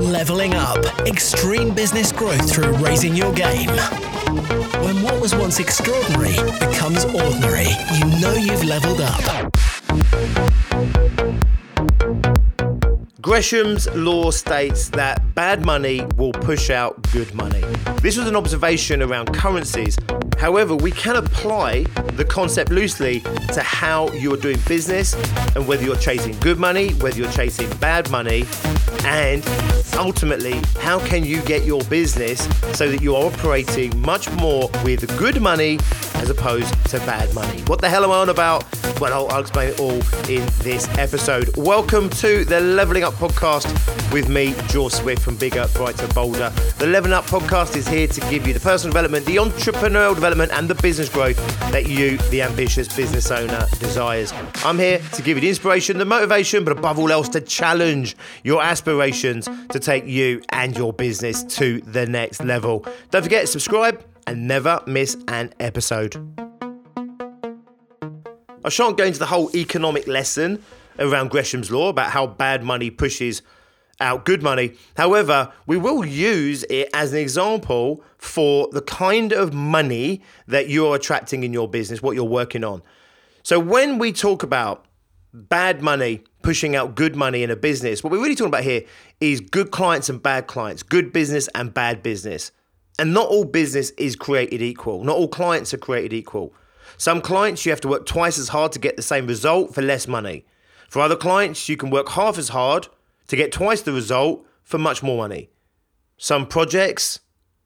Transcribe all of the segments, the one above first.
Leveling up extreme business growth through raising your game. When what was once extraordinary becomes ordinary, you know you've leveled up. Gresham's law states that bad money will push out good money. This was an observation around currencies. However, we can apply the concept loosely to how you are doing business and whether you're chasing good money, whether you're chasing bad money, and ultimately, how can you get your business so that you are operating much more with good money as opposed to bad money? What the hell am I on about? Well, I'll, I'll explain it all in this episode. Welcome to the Leveling Up podcast with me, George Swift from Bigger, Brighter, Bolder. The Leveling Up podcast is here to give you the personal development, the entrepreneurial development, and the business growth that you, the ambitious business owner, desires. I'm here to give you the inspiration, the motivation, but above all else, to challenge your aspirations to take you and your business to the next level. Don't forget to subscribe and never miss an episode. I shan't go into the whole economic lesson around Gresham's law about how bad money pushes out good money. However, we will use it as an example for the kind of money that you're attracting in your business, what you're working on. So when we talk about bad money pushing out good money in a business, what we're really talking about here is good clients and bad clients, good business and bad business. And not all business is created equal. Not all clients are created equal. Some clients you have to work twice as hard to get the same result for less money. For other clients, you can work half as hard to get twice the result for much more money. Some projects,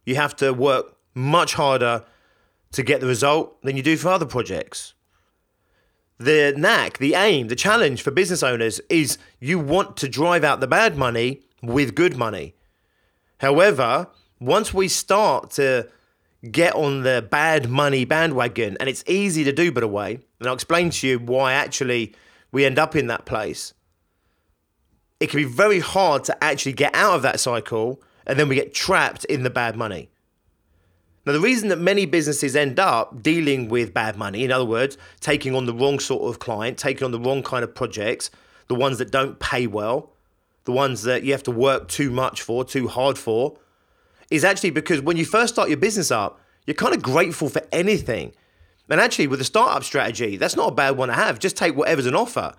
you have to work much harder to get the result than you do for other projects. The knack, the aim, the challenge for business owners is you want to drive out the bad money with good money. However, once we start to get on the bad money bandwagon, and it's easy to do, by the way, and I'll explain to you why actually we end up in that place. It can be very hard to actually get out of that cycle, and then we get trapped in the bad money. Now, the reason that many businesses end up dealing with bad money, in other words, taking on the wrong sort of client, taking on the wrong kind of projects, the ones that don't pay well, the ones that you have to work too much for, too hard for, is actually because when you first start your business up, you're kind of grateful for anything. And actually, with a startup strategy, that's not a bad one to have. Just take whatever's an offer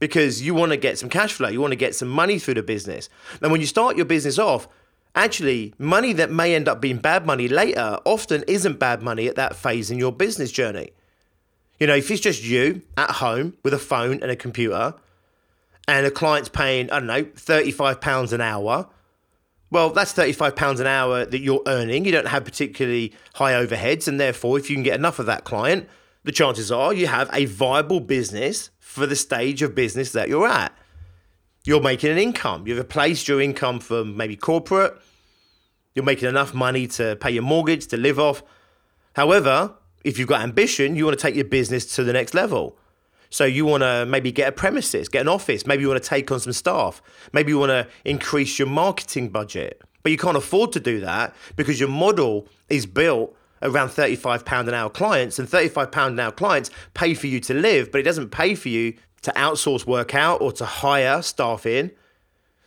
because you want to get some cash flow, you want to get some money through the business. And when you start your business off, actually, money that may end up being bad money later often isn't bad money at that phase in your business journey. You know, if it's just you at home with a phone and a computer, and a client's paying, I don't know, £35 an hour, well, that's £35 an hour that you're earning. You don't have particularly high overheads, and therefore, if you can get enough of that client, the chances are you have a viable business for the stage of business that you're at. You're making an income. You've replaced your income from maybe corporate. You're making enough money to pay your mortgage, to live off. However, if you've got ambition, you want to take your business to the next level. So you want to maybe get a premises, get an office. Maybe you want to take on some staff. Maybe you want to increase your marketing budget. But you can't afford to do that because your model is built around £35 an hour clients, and £35 an hour clients pay for you to live, but it doesn't pay for you to outsource work out or to hire staff in.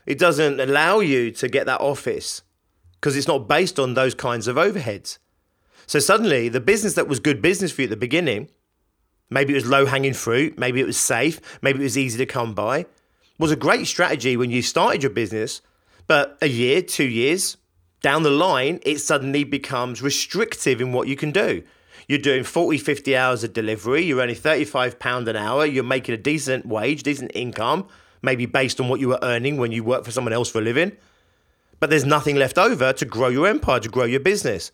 It doesn't allow you to get that office because it's not based on those kinds of overheads. So suddenly, the business that was good business for you at the beginning maybe it was low hanging fruit, maybe it was safe, maybe it was easy to come by, was a great strategy when you started your business. But a year, two years down the line, it suddenly becomes restrictive in what you can do. You're doing 40, 50 hours of delivery, you're earning £35 an hour, you're making a decent wage, decent income, maybe based on what you were earning when you worked for someone else for a living. But there's nothing left over to grow your empire, to grow your business.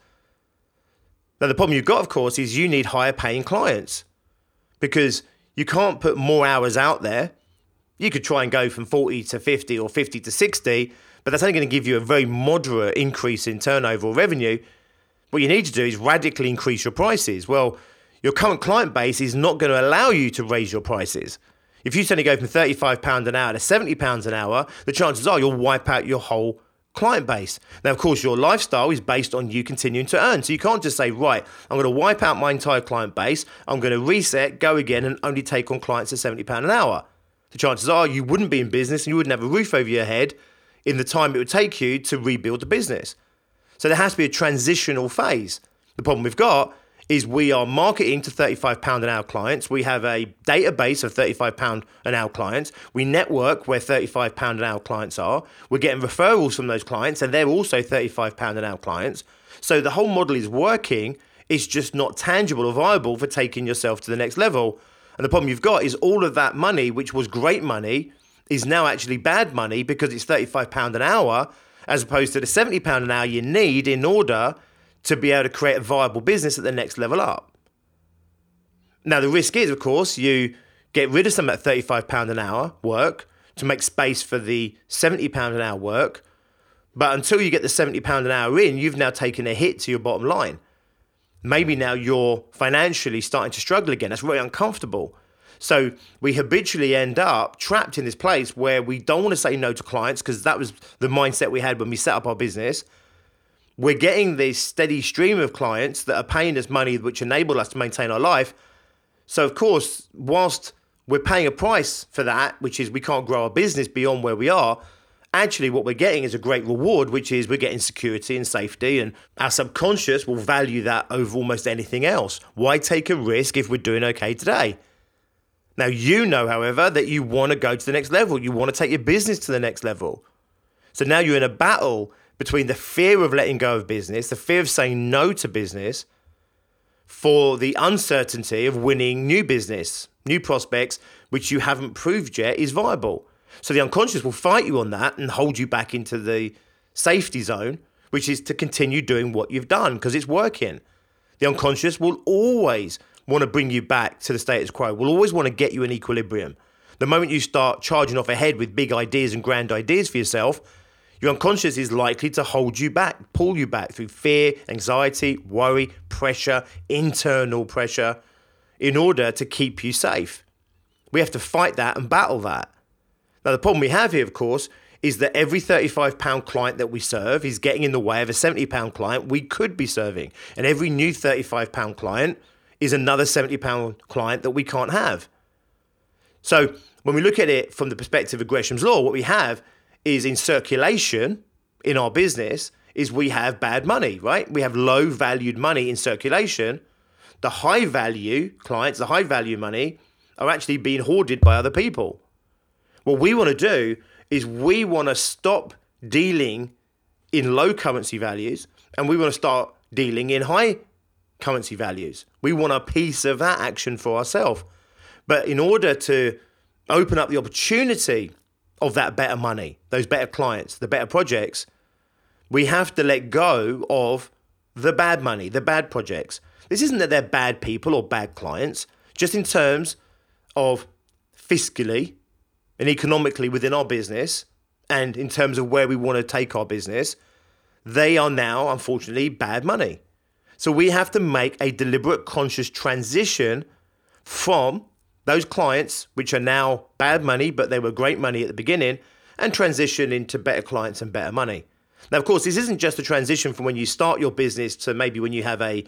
Now, the problem you've got, of course, is you need higher paying clients because you can't put more hours out there. You could try and go from 40 to 50 or 50 to 60, but that's only going to give you a very moderate increase in turnover or revenue. What you need to do is radically increase your prices. Well, your current client base is not going to allow you to raise your prices. If you suddenly go from £35 an hour to £70 an hour, the chances are you'll wipe out your whole client base. Now, of course, your lifestyle is based on you continuing to earn. So you can't just say, right, I'm going to wipe out my entire client base, I'm going to reset, go again, and only take on clients at £70 an hour. The chances are you wouldn't be in business and you wouldn't have a roof over your head in the time it would take you to rebuild the business. So there has to be a transitional phase. The problem we've got is we are marketing to £35 an hour clients. We have a database of £35 an hour clients. We network where £35 an hour clients are. We're getting referrals from those clients, and they're also £35 an hour clients. So the whole model is working. It's just not tangible or viable for taking yourself to the next level. And the problem you've got is all of that money, which was great money, is now actually bad money because it's £35 an hour as opposed to the £70 an hour you need in order to be able to create a viable business at the next level up. Now, the risk is, of course, you get rid of some of that £35 an hour work to make space for the £70 an hour work. But until you get the £70 an hour in, you've now taken a hit to your bottom line. Maybe now you're financially starting to struggle again. That's really uncomfortable. So we habitually end up trapped in this place where we don't want to say no to clients because that was the mindset we had when we set up our business we're getting this steady stream of clients that are paying us money which enable us to maintain our life. So, of course, whilst we're paying a price for that, which is we can't grow our business beyond where we are, actually what we're getting is a great reward, which is we're getting security and safety, and our subconscious will value that over almost anything else. Why take a risk if we're doing okay today? Now, you know, however, that you want to go to the next level. You want to take your business to the next level. So now you're in a battle between the fear of letting go of business, the fear of saying no to business, for the uncertainty of winning new business, new prospects, which you haven't proved yet is viable. So the unconscious will fight you on that and hold you back into the safety zone, which is to continue doing what you've done because it's working. The unconscious will always want to bring you back to the status quo, We'll always want to get you in equilibrium. The moment you start charging off ahead with big ideas and grand ideas for yourself, your unconscious is likely to hold you back, pull you back through fear, anxiety, worry, pressure, internal pressure, in order to keep you safe. We have to fight that and battle that. Now, the problem we have here, of course, is that every £35 client that we serve is getting in the way of a £70 client we could be serving. And every new £35 client is another £70 client that we can't have. So, when we look at it from the perspective of Gresham's Law, what we have is in circulation in our business is we have bad money, right? We have low valued money in circulation. The high value clients, the high value money, are actually being hoarded by other people. What we want to do is we want to stop dealing in low currency values and we want to start dealing in high currency values. We want a piece of that action for ourselves. But in order to open up the opportunity of that better money, those better clients, the better projects, we have to let go of the bad money, the bad projects. This isn't that they're bad people or bad clients, just in terms of fiscally and economically within our business and in terms of where we want to take our business, they are now, unfortunately, bad money. So we have to make a deliberate, conscious transition from those clients, which are now bad money, but they were great money at the beginning, and transition into better clients and better money. Now, of course, this isn't just a transition from when you start your business to maybe when you have a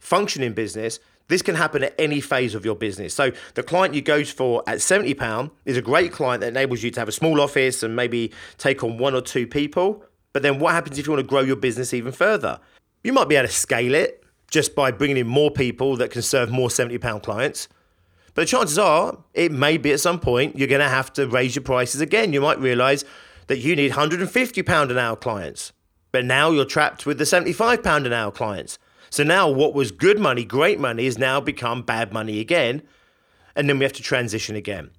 functioning business. This can happen at any phase of your business. So, the client you go for at £70 is a great client that enables you to have a small office and maybe take on one or two people. But then, what happens if you want to grow your business even further? You might be able to scale it just by bringing in more people that can serve more £70 clients. But the chances are, it may be at some point you're going to have to raise your prices again. You might realize that you need £150 an hour clients, but now you're trapped with the £75 an hour clients. So now what was good money, great money, has now become bad money again. And then we have to transition again.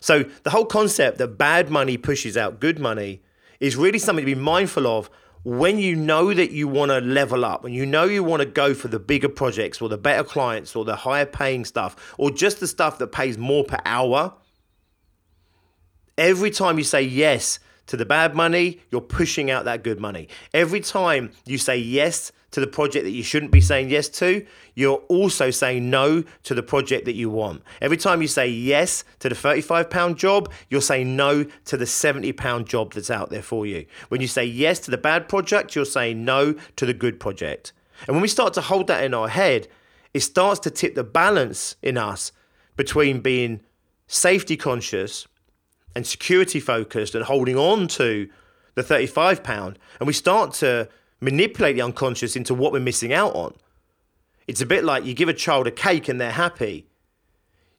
So the whole concept that bad money pushes out good money is really something to be mindful of when you know that you want to level up, when you know you want to go for the bigger projects or the better clients or the higher paying stuff or just the stuff that pays more per hour, every time you say yes to the bad money, you're pushing out that good money. Every time you say yes to the project that you shouldn't be saying yes to, you're also saying no to the project that you want. Every time you say yes to the 35 pound job, you're saying no to the 70 pound job that's out there for you. When you say yes to the bad project, you're saying no to the good project. And when we start to hold that in our head, it starts to tip the balance in us between being safety conscious and security focused and holding on to the 35 pound and we start to manipulate the unconscious into what we're missing out on. It's a bit like you give a child a cake and they're happy.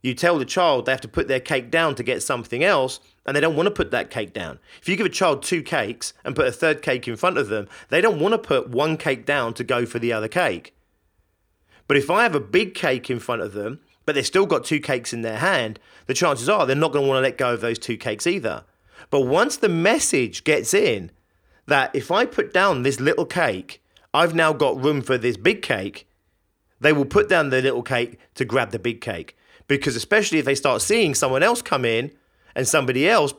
You tell the child they have to put their cake down to get something else and they don't want to put that cake down. If you give a child two cakes and put a third cake in front of them they don't want to put one cake down to go for the other cake. But if i have a big cake in front of them but they've still got two cakes in their hand, the chances are they're not going to want to let go of those two cakes either. But once the message gets in that if I put down this little cake, I've now got room for this big cake, they will put down the little cake to grab the big cake. Because especially if they start seeing someone else come in and somebody else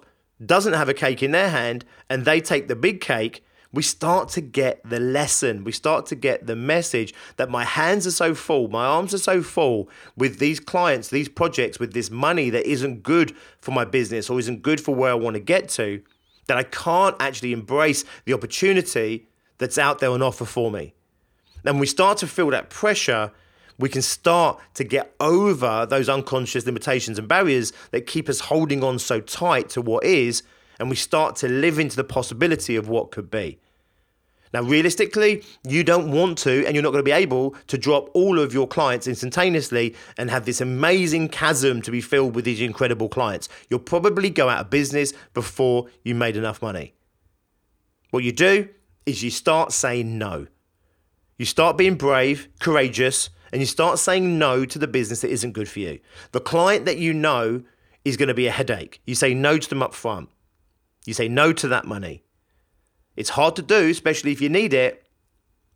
doesn't have a cake in their hand and they take the big cake, we start to get the lesson. We start to get the message that my hands are so full, my arms are so full with these clients, these projects, with this money that isn't good for my business or isn't good for where I want to get to, that I can't actually embrace the opportunity that's out there on offer for me. And we start to feel that pressure, we can start to get over those unconscious limitations and barriers that keep us holding on so tight to what is and we start to live into the possibility of what could be. Now, realistically, you don't want to, and you're not going to be able to drop all of your clients instantaneously and have this amazing chasm to be filled with these incredible clients. You'll probably go out of business before you made enough money. What you do is you start saying no. You start being brave, courageous, and you start saying no to the business that isn't good for you. The client that you know is going to be a headache. You say no to them up front. You say no to that money. It's hard to do, especially if you need it.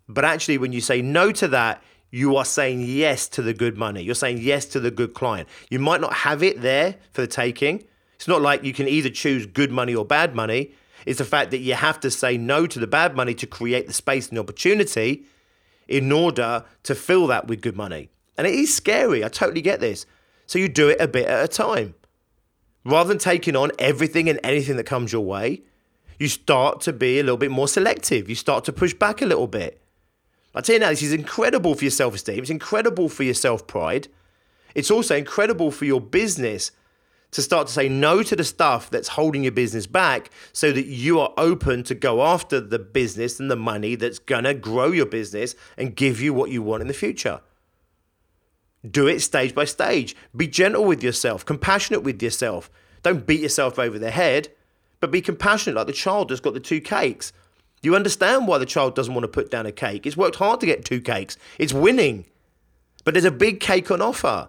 But actually, when you say no to that, you are saying yes to the good money. You're saying yes to the good client. You might not have it there for the taking. It's not like you can either choose good money or bad money. It's the fact that you have to say no to the bad money to create the space and the opportunity in order to fill that with good money. And it is scary. I totally get this. So you do it a bit at a time. Rather than taking on everything and anything that comes your way, you start to be a little bit more selective. You start to push back a little bit. I tell you now, this is incredible for your self esteem. It's incredible for your self pride. It's also incredible for your business to start to say no to the stuff that's holding your business back so that you are open to go after the business and the money that's going to grow your business and give you what you want in the future. Do it stage by stage. Be gentle with yourself, compassionate with yourself. Don't beat yourself over the head, but be compassionate like the child that's got the two cakes. You understand why the child doesn't want to put down a cake. It's worked hard to get two cakes, it's winning. But there's a big cake on offer.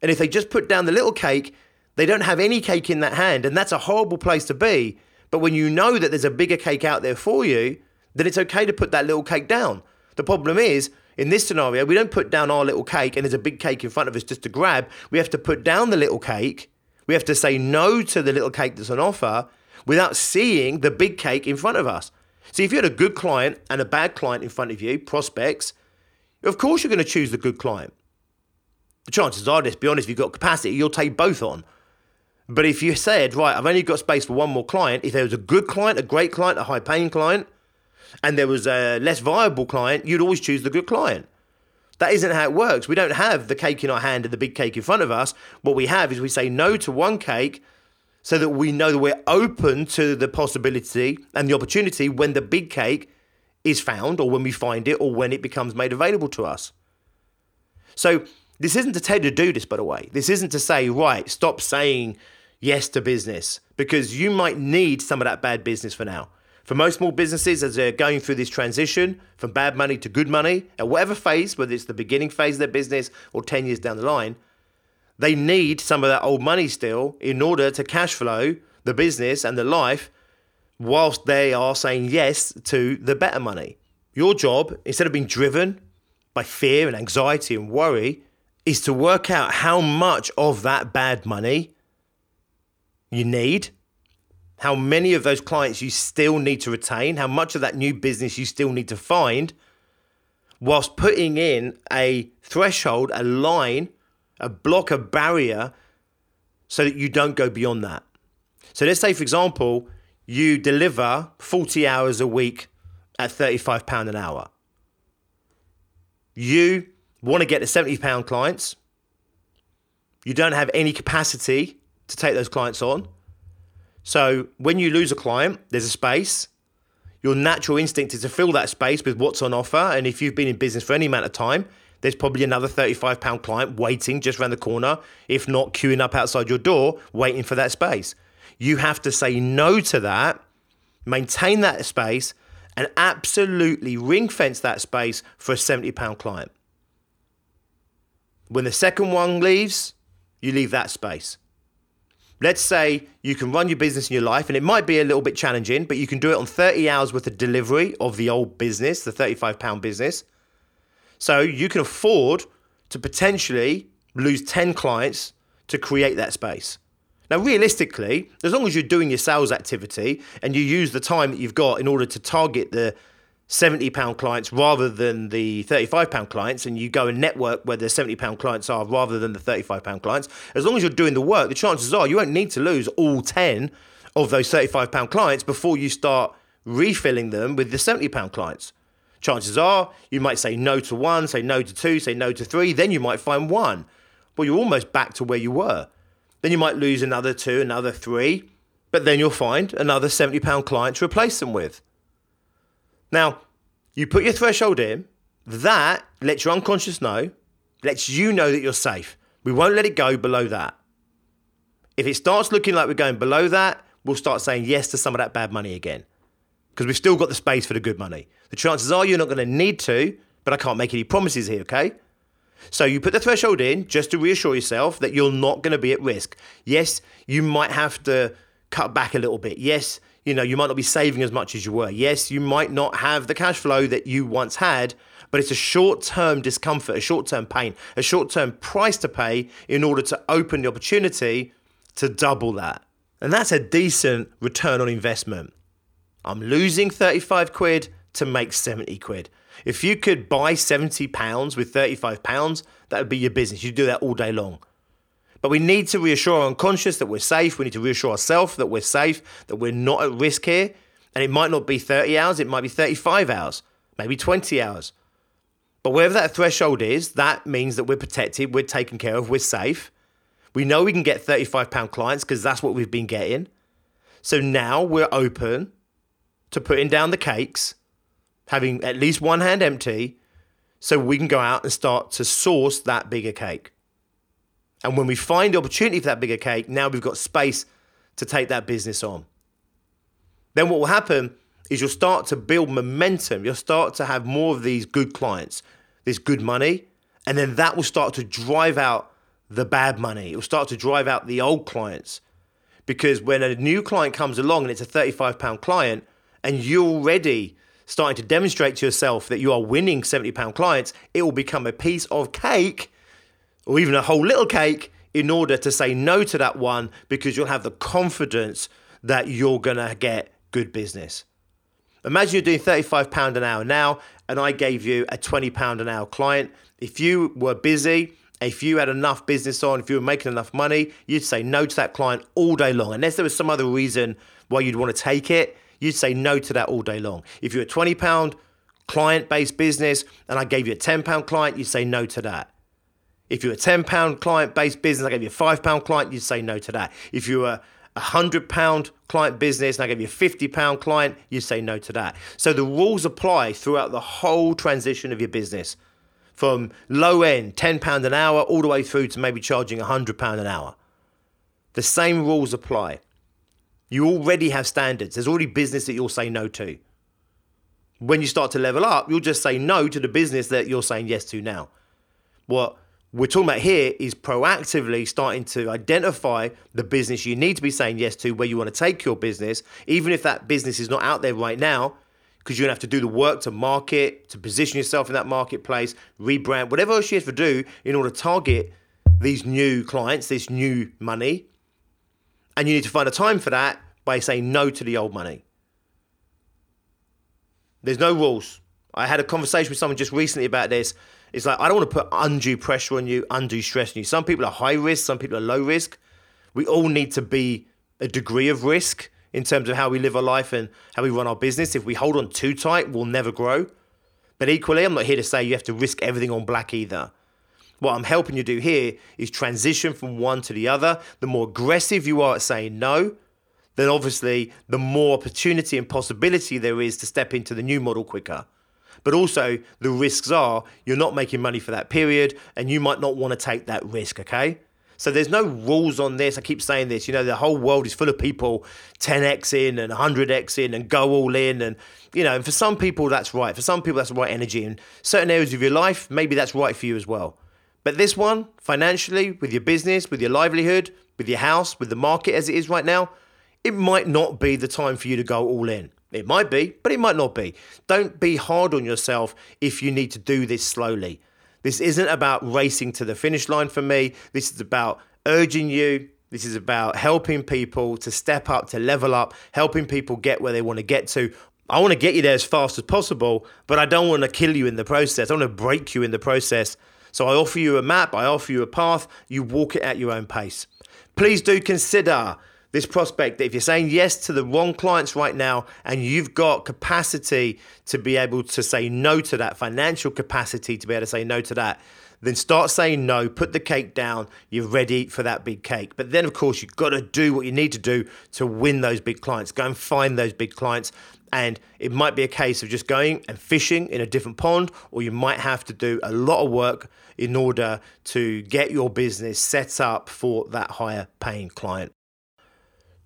And if they just put down the little cake, they don't have any cake in that hand. And that's a horrible place to be. But when you know that there's a bigger cake out there for you, then it's okay to put that little cake down. The problem is, in this scenario, we don't put down our little cake and there's a big cake in front of us just to grab. We have to put down the little cake. We have to say no to the little cake that's on offer without seeing the big cake in front of us. See, if you had a good client and a bad client in front of you, prospects, of course you're going to choose the good client. The chances are, let's be honest, if you've got capacity, you'll take both on. But if you said, right, I've only got space for one more client, if there was a good client, a great client, a high paying client, and there was a less viable client, you'd always choose the good client. That isn't how it works. We don't have the cake in our hand and the big cake in front of us. What we have is we say no to one cake so that we know that we're open to the possibility and the opportunity when the big cake is found or when we find it or when it becomes made available to us. So, this isn't to tell you to do this, by the way. This isn't to say, right, stop saying yes to business because you might need some of that bad business for now. For most small businesses, as they're going through this transition from bad money to good money, at whatever phase, whether it's the beginning phase of their business or 10 years down the line, they need some of that old money still in order to cash flow the business and the life whilst they are saying yes to the better money. Your job, instead of being driven by fear and anxiety and worry, is to work out how much of that bad money you need how many of those clients you still need to retain, how much of that new business you still need to find, whilst putting in a threshold, a line, a block, a barrier, so that you don't go beyond that. So let's say, for example, you deliver 40 hours a week at £35 an hour. You want to get the £70 clients. You don't have any capacity to take those clients on. So when you lose a client, there's a space. Your natural instinct is to fill that space with what's on offer. And if you've been in business for any amount of time, there's probably another £35 client waiting just around the corner, if not queuing up outside your door, waiting for that space. You have to say no to that, maintain that space, and absolutely ring fence that space for a £70 client. When the second one leaves, you leave that space. Let's say you can run your business in your life, and it might be a little bit challenging, but you can do it on 30 hours worth of delivery of the old business, the £35 business. So you can afford to potentially lose 10 clients to create that space. Now, realistically, as long as you're doing your sales activity and you use the time that you've got in order to target the 70 pound clients rather than the 35 pound clients and you go and network where the 70 pound clients are rather than the 35 pound clients. As long as you're doing the work the chances are you won't need to lose all 10 of those 35 pound clients before you start refilling them with the 70 pound clients. Chances are you might say no to one say no to two say no to three then you might find one. Well you're almost back to where you were. Then you might lose another two another three but then you'll find another 70 pound client to replace them with now, you put your threshold in, that lets your unconscious know, lets you know that you're safe. We won't let it go below that. If it starts looking like we're going below that, we'll start saying yes to some of that bad money again. Because we've still got the space for the good money. The chances are you're not going to need to, but I can't make any promises here, okay? So you put the threshold in just to reassure yourself that you're not going to be at risk. Yes, you might have to cut back a little bit. Yes, you know, you might not be saving as much as you were. Yes, you might not have the cash flow that you once had, but it's a short term discomfort, a short term pain, a short term price to pay in order to open the opportunity to double that. And that's a decent return on investment. I'm losing 35 quid to make 70 quid. If you could buy 70 pounds with 35 pounds, that would be your business. You'd do that all day long. But we need to reassure our unconscious that we're safe. We need to reassure ourselves that we're safe, that we're not at risk here. And it might not be 30 hours, it might be 35 hours, maybe 20 hours. But wherever that threshold is, that means that we're protected, we're taken care of, we're safe. We know we can get £35 clients because that's what we've been getting. So now we're open to putting down the cakes, having at least one hand empty, so we can go out and start to source that bigger cake. And when we find the opportunity for that bigger cake, now we've got space to take that business on. Then what will happen is you'll start to build momentum. You'll start to have more of these good clients, this good money, and then that will start to drive out the bad money. It will start to drive out the old clients. Because when a new client comes along and it's a 35 pound client, and you're already starting to demonstrate to yourself that you are winning 70 pound clients, it will become a piece of cake or even a whole little cake in order to say no to that one because you'll have the confidence that you're going to get good business. Imagine you're doing £35 an hour now, and I gave you a £20 an hour client. If you were busy, if you had enough business on, if you were making enough money, you'd say no to that client all day long. Unless there was some other reason why you'd want to take it, you'd say no to that all day long. If you're a £20 client based business and I gave you a £10 client, you'd say no to that. If you're a £10 client based business, I gave you a £5 client, you'd say no to that. If you're a £100 client business and I gave you a £50 client, you'd say no to that. So the rules apply throughout the whole transition of your business from low end, £10 an hour, all the way through to maybe charging £100 an hour. The same rules apply. You already have standards, there's already business that you'll say no to. When you start to level up, you'll just say no to the business that you're saying yes to now. What we're talking about here is proactively starting to identify the business you need to be saying yes to, where you want to take your business, even if that business is not out there right now, because you're gonna have to do the work to market, to position yourself in that marketplace, rebrand, whatever else you have to do in order to target these new clients, this new money. And you need to find a time for that by saying no to the old money. There's no rules. I had a conversation with someone just recently about this. It's like, I don't want to put undue pressure on you, undue stress on you. Some people are high risk, some people are low risk. We all need to be a degree of risk in terms of how we live our life and how we run our business. If we hold on too tight, we'll never grow. But equally, I'm not here to say you have to risk everything on black either. What I'm helping you do here is transition from one to the other. The more aggressive you are at saying no, then obviously the more opportunity and possibility there is to step into the new model quicker. But also, the risks are you're not making money for that period and you might not want to take that risk, okay? So there's no rules on this. I keep saying this. You know, the whole world is full of people 10x in and 100x in and go all in. And, you know, and for some people, that's right. For some people, that's the right energy. In certain areas of your life, maybe that's right for you as well. But this one, financially, with your business, with your livelihood, with your house, with the market as it is right now, it might not be the time for you to go all in. It might be, but it might not be. Don't be hard on yourself if you need to do this slowly. This isn't about racing to the finish line for me. This is about urging you. This is about helping people to step up, to level up, helping people get where they want to get to. I want to get you there as fast as possible, but I don't want to kill you in the process. I want to break you in the process. So I offer you a map, I offer you a path, you walk it at your own pace. Please do consider this prospect that if you're saying yes to the wrong clients right now and you've got capacity to be able to say no to that, financial capacity to be able to say no to that, then start saying no, put the cake down, you're ready for that big cake. But then, of course, you've got to do what you need to do to win those big clients. Go and find those big clients. And it might be a case of just going and fishing in a different pond, or you might have to do a lot of work in order to get your business set up for that higher paying client.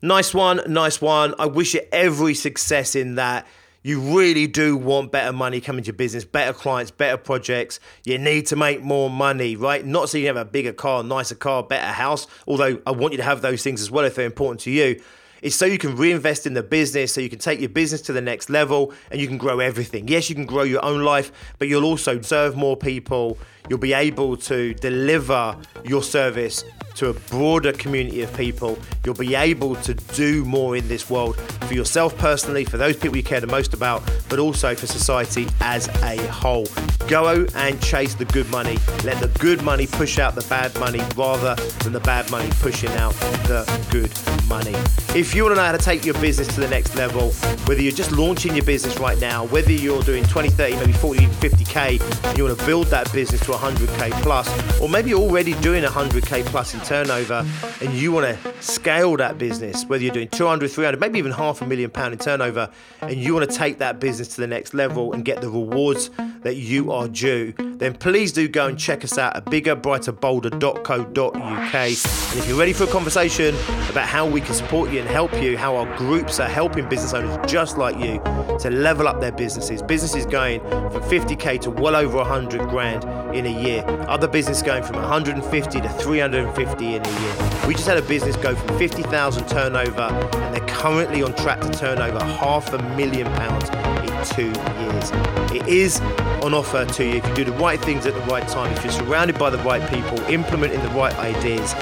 Nice one, nice one. I wish you every success in that. You really do want better money coming to your business, better clients, better projects. You need to make more money, right? Not so you have a bigger car, nicer car, better house, although I want you to have those things as well if they're important to you. It's so you can reinvest in the business, so you can take your business to the next level and you can grow everything. Yes, you can grow your own life, but you'll also serve more people. You'll be able to deliver your service to a broader community of people. You'll be able to do more in this world for yourself personally, for those people you care the most about, but also for society as a whole. Go and chase the good money. Let the good money push out the bad money rather than the bad money pushing out the good money. If you want to know how to take your business to the next level, whether you're just launching your business right now, whether you're doing 20, 30, maybe 40, 50K, and you want to build that business to 100K plus, or maybe you're already doing 100K plus in turnover and you want to scale that business, whether you're doing 200, 300, maybe even half a million pound in turnover, and you want to take that business to the next level and get the rewards that you are due, then please do go and check us out at biggerbrighterbolder.co.uk. And if you're ready for a conversation about how we can support you and help you, how our groups are helping business owners just like you to level up their businesses, businesses going from 50k to well over 100 grand in a year, other business going from 150 to 350 in a year. We just had a business go from 50,000 turnover and they're currently on track to turn over half a million pounds in two years. It is on offer to you if you do the right things at the right time, if you're surrounded by the right people, implementing the right ideas,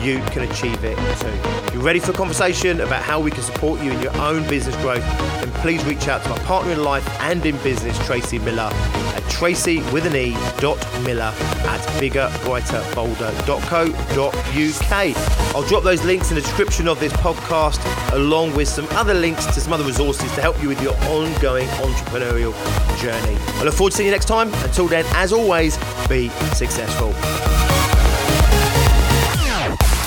you can achieve it too. You're ready for a conversation about how we can support you in your own business growth, then please reach out to my partner in life and in business, Tracey Miller, at tracey with an e dot miller at biggerbrighterbolder.co.uk. I'll drop those links in the description of this podcast, along with some other links to some other resources to help you with your ongoing entrepreneurial journey. I look forward to seeing you next time. Until then, as always, be successful.